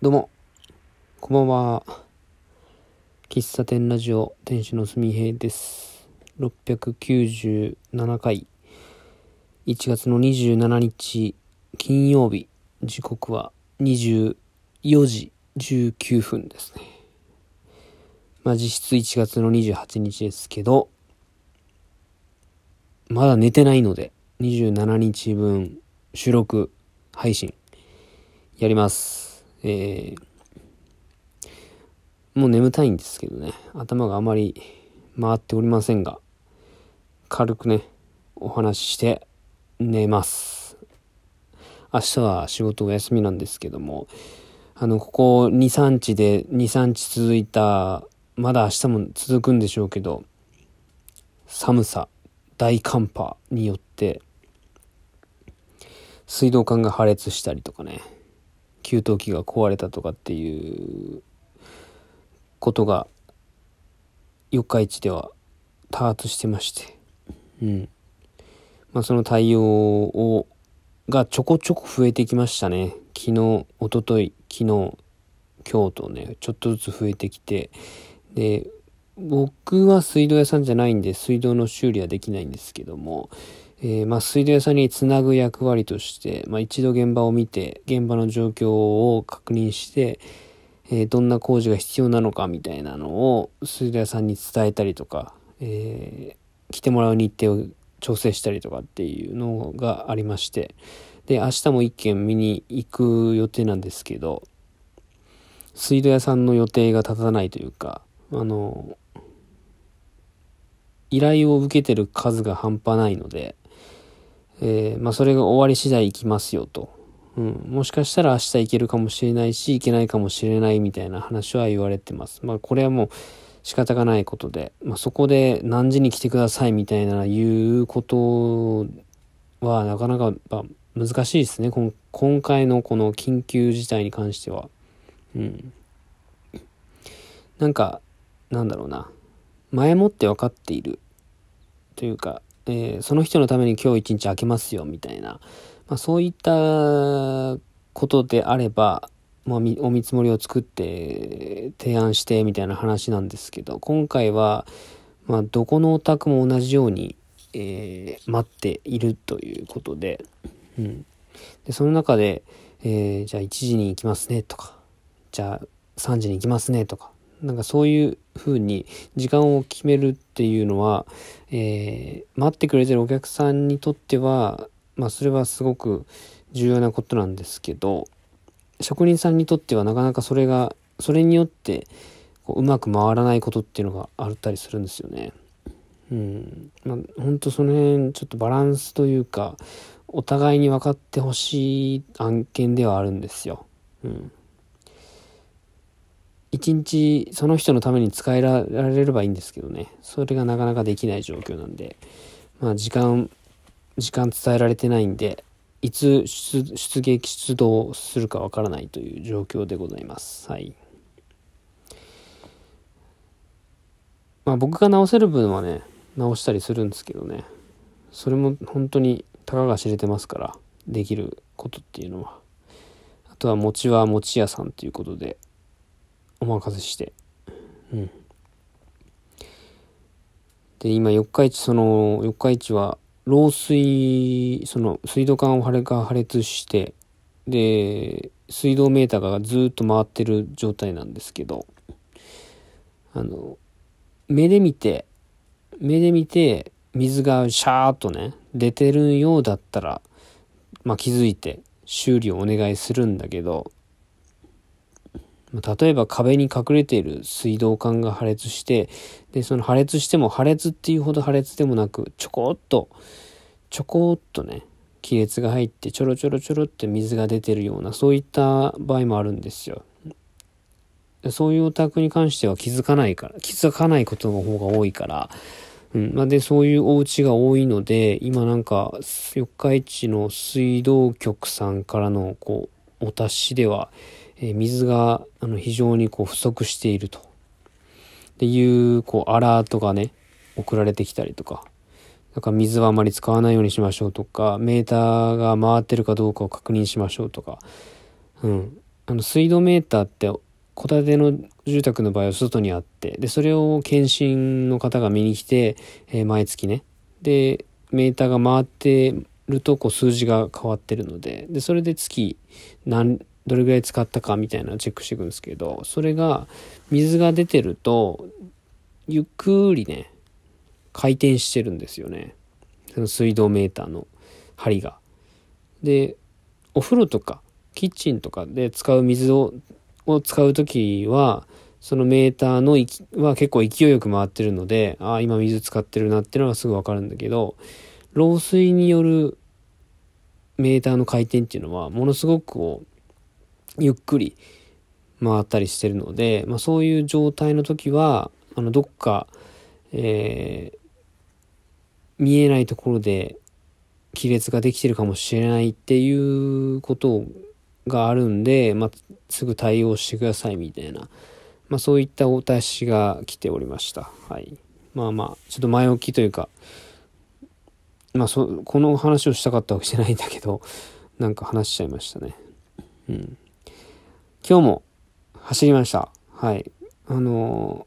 どうも、こんばんは。喫茶店ラジオ店主のすみへいです。697回、1月の27日金曜日、時刻は24時19分ですね。まあ実質1月の28日ですけど、まだ寝てないので、27日分収録配信やります。えー、もう眠たいんですけどね、頭があまり回っておりませんが、軽くね、お話しして寝ます。明日は仕事お休みなんですけども、あの、ここ2、3日で、2、3日続いた、まだ明日も続くんでしょうけど、寒さ、大寒波によって、水道管が破裂したりとかね、給湯器が壊れたとかっていうことが四日市では多発してまして、うん。まあその対応を、がちょこちょこ増えてきましたね。昨日、一昨日昨日、今日とね、ちょっとずつ増えてきて、で、僕は水道屋さんじゃないんで水道の修理はできないんですけども、えーまあ、水道屋さんにつなぐ役割として、まあ、一度現場を見て現場の状況を確認して、えーどんな工事が必要なのかみたいなのを水道屋さんに伝えたりとか、えー来てもらう日程を調整したりとかっていうのがありましてで明日も一軒見に行く予定なんですけど水道屋さんの予定が立たないというかあの依頼を受けてる数が半端ないので、えーまあそれが終わり次第行きますよと。うん、もしかしたら明日行けるかもしれないし、行けないかもしれないみたいな話は言われてます。まあこれはもう仕方がないことで、まあそこで何時に来てくださいみたいな言うことはなかなか難しいですね。この今回のこの緊急事態に関しては。うん。なんか、なんだろうな。前もって分かっているというか、えその人のために今日一日空けますよみたいな、まあ、そういったことであれば、まあ、お見積もりを作って提案してみたいな話なんですけど今回は、まあ、どこのお宅も同じように、えー待っているということで,、うん、でその中で、えーじゃあ1時に行きますねとかじゃあ3時に行きますねとかなんかそういう風に時間を決めるっていうのは、えー待ってくれてるお客さんにとっては、まあそれはすごく重要なことなんですけど、職人さんにとってはなかなかそれが、それによってこううまく回らないことっていうのがあったりするんですよね。うん。まあ本当その辺ちょっとバランスというか、お互いに分かってほしい案件ではあるんですよ。うん。一日その人のために使えられればいいんですけどね。それがなかなかできない状況なんで。まあ時間時間伝えられてないんでいつ出出撃出動するかわからないという状況でございます。はい。まあ僕が直せる分はね直したりするんですけどね。それも本当にたかが知れてますからできることっていうのは。あとは餅は餅屋さんということでお任せして。うん。で、今、四日市、その、四日市は、漏水、その、水道管を破裂が破裂して、で、水道メーターがずっと回ってる状態なんですけど、あの、目で見て、目で見て、水がシャーっとね、出てるようだったら、まあ気づいて修理をお願いするんだけど、例えば壁に隠れている水道管が破裂して、で、その破裂しても破裂っていうほど破裂でもなく、ちょこっと、ちょこっとね、亀裂が入ってちょろちょろちょろって水が出てるような、そういった場合もあるんですよ。そういうお宅に関しては気づかないから、気づかないことの方が多いから、うん。まあ、で、そういうお家が多いので、今なんか、四日市の水道局さんからの、こう、お達しでは、え水があの非常にこう不足していると。っていう、こう、アラートがね、送られてきたりとか。なんか水はあまり使わないようにしましょうとか、メーターが回ってるかどうかを確認しましょうとか。うん。あの水道メーターって戸建ての住宅の場合は外にあってでそれを検診の方が見に来て、えー、毎月ねでメーターが回ってるとこう数字が変わってるのででそれで月何どれぐらい使ったかみたいなチェックしていくんですけどそれが水が出てるとゆっくりね回転してるんですよねその水道メーターの針が。でお風呂とかキッチンとかで使う水をを使う時はそのメーターのは結構勢いよく回ってるのでああ今水使ってるなっていうのがすぐ分かるんだけど漏水によるメーターの回転っていうのはものすごくこうゆっくり回ったりしてるので、まあ、そういう状態の時はあのどっか、えー、見えないところで亀裂ができてるかもしれないっていうことがあるんで、まあ、すぐ対応してくださいみたいな、まあ、そういったお達しが来ておりました。はい。まあまあ、ちょっと前置きというか、まあそ、この話をしたかったわけじゃないんだけど、なんか話しちゃいましたね。うん。今日も走りました。はい。あの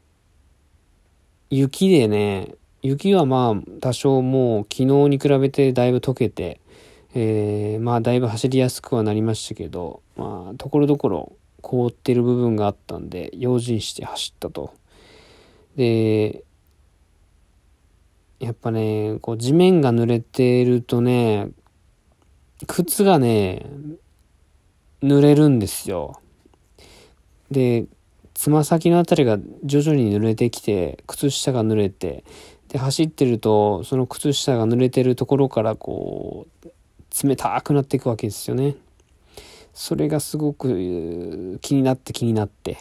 ー、雪でね、雪はまあ多少もう昨日に比べてだいぶ溶けて、えー、まあだいぶ走りやすくはなりましたけど、まあところどころ凍ってる部分があったんで、用心して走ったと。で、やっぱね、こう地面が濡れてるとね、靴がね、濡れるんですよ。で、つま先のあたりが徐々に濡れてきて、靴下が濡れて、で、走ってると、その靴下が濡れてるところからこう、冷たくなっていくわけですよね。それがすごく気になって気になって。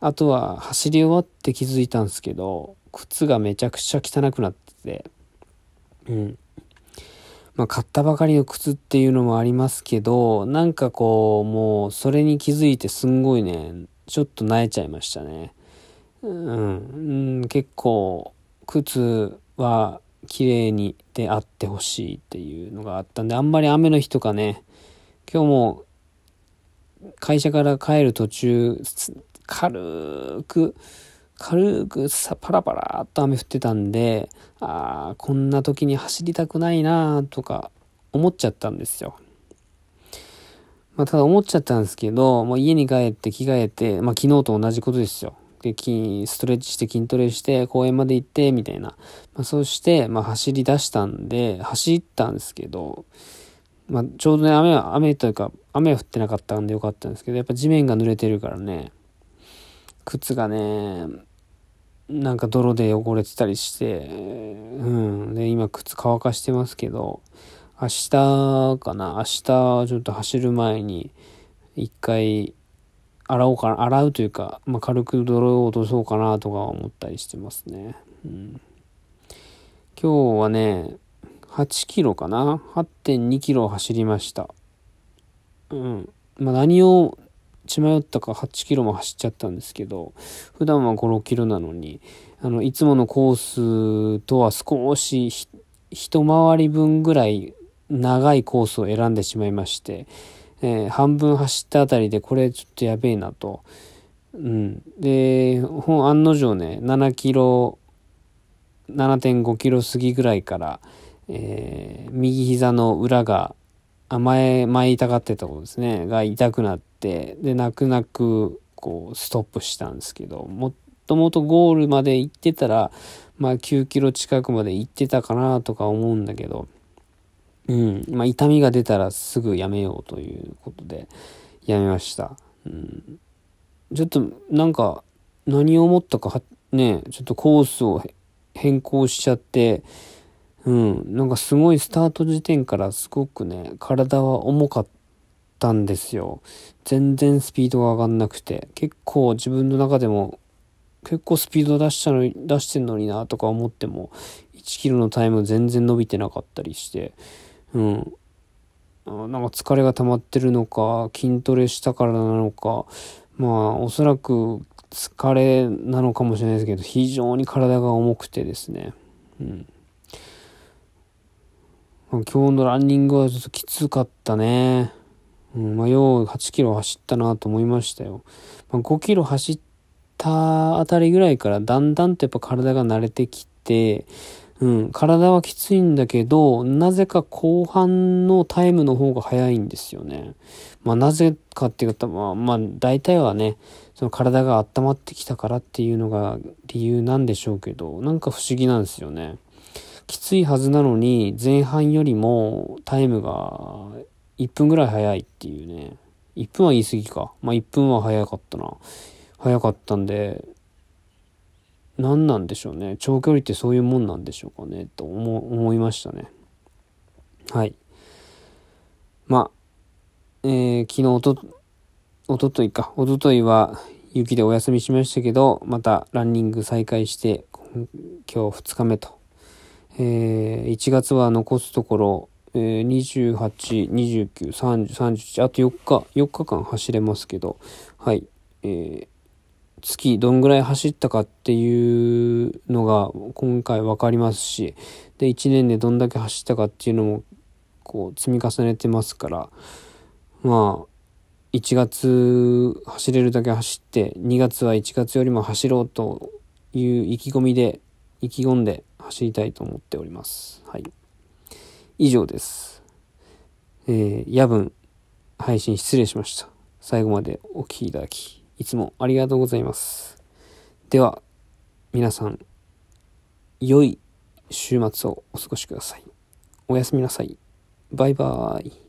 あとは走り終わって気づいたんですけど、靴がめちゃくちゃ汚くなってて、うん。まあ、買ったばかりの靴っていうのもありますけど、なんかこう、もうそれに気づいてすんごいね、ちょっと萎えちゃいましたね。うん、うん、結構靴は綺麗にであってほしいっていうのがあったんで、あんまり雨の日とかね、今日も会社から帰る途中、軽く、軽くさ、パラパラっと雨降ってたんで、ああ、こんな時に走りたくないなとか思っちゃったんですよ。まあ、ただ思っちゃったんですけど、もう家に帰って着替えて、まあ、昨日と同じことですよ。で筋、ストレッチして筋トレして公園まで行って、みたいな。まあ、そして、まあ、走り出したんで、走ったんですけど、まあ、ちょうどね、雨は、雨というか、雨は降ってなかったんでよかったんですけど、やっぱ地面が濡れてるからね、靴がね、なんか泥で汚れてたりして、うん。で、今靴乾かしてますけど、明日かな、明日ちょっと走る前に、一回、洗おうかな、洗うというか、まあ、軽く泥を落とそうかなとか思ったりしてますね。うん、今日はね、8キロかな ?8.2 キロ走りました。うん。まあ、何を血迷ったか8キロも走っちゃったんですけど、普段は5、6キロなのに、あの、いつものコースとは少し一回り分ぐらい長いコースを選んでしまいまして、えー、半分走ったあたりでこれちょっとやべえなと。うん。で、本案の定ね、7キロ、7.5キロ過ぎぐらいから、えー、右膝の裏が、前、前痛がってたころですね、が痛くなって、で、泣く泣く、こう、ストップしたんですけど、もともとゴールまで行ってたら、まあ9キロ近くまで行ってたかなとか思うんだけど、うん。まあ、痛みが出たらすぐやめようということで、やめました。うん。ちょっと、なんか、何を思ったかね、ちょっとコースを変更しちゃって、うん。なんかすごいスタート時点からすごくね、体は重かったんですよ。全然スピードが上がんなくて。結構自分の中でも、結構スピード出したのに、出してんのになとか思っても、1キロのタイム全然伸びてなかったりして、うん。なんか疲れが溜まってるのか、筋トレしたからなのか、まあ、おそらく疲れなのかもしれないですけど、非常に体が重くてですね。うん。今日のランニングはちょっときつかったね。うん、まあ、よう8キロ走ったなと思いましたよ。まあ、5キロ走ったあたりぐらいからだんだんとやっぱ体が慣れてきて、うん、体はきついんだけど、なぜか後半のタイムの方が早いんですよね。まあなぜかっていうと、まあ、まあ大体はね、その体が温まってきたからっていうのが理由なんでしょうけど、なんか不思議なんですよね。きついはずなのに、前半よりもタイムが1分ぐらい早いっていうね。1分は言い過ぎか。まあ1分は早かったな。早かったんで、何なんでしょうね。長距離ってそういうもんなんでしょうかね。と思思いましたね。はい。まあ、えー、昨日おと、おとといか。おとといは雪でお休みしましたけど、またランニング再開して、今日2日目と。えー、1月は残すところ、えー、28、29、30、31、あと4日、4日間走れますけど、はい。えー月どんぐらい走ったかっていうのが今回分かりますし、で、1年でどんだけ走ったかっていうのも、こう、積み重ねてますから、まあ、1月走れるだけ走って、2月は1月よりも走ろうという意気込みで、意気込んで走りたいと思っております。はい。以上です。えー、夜分配信失礼しました。最後までお聴きいただきいつもありがとうございます。では、皆さん、良い週末をお過ごしください。おやすみなさい。バイバーイ。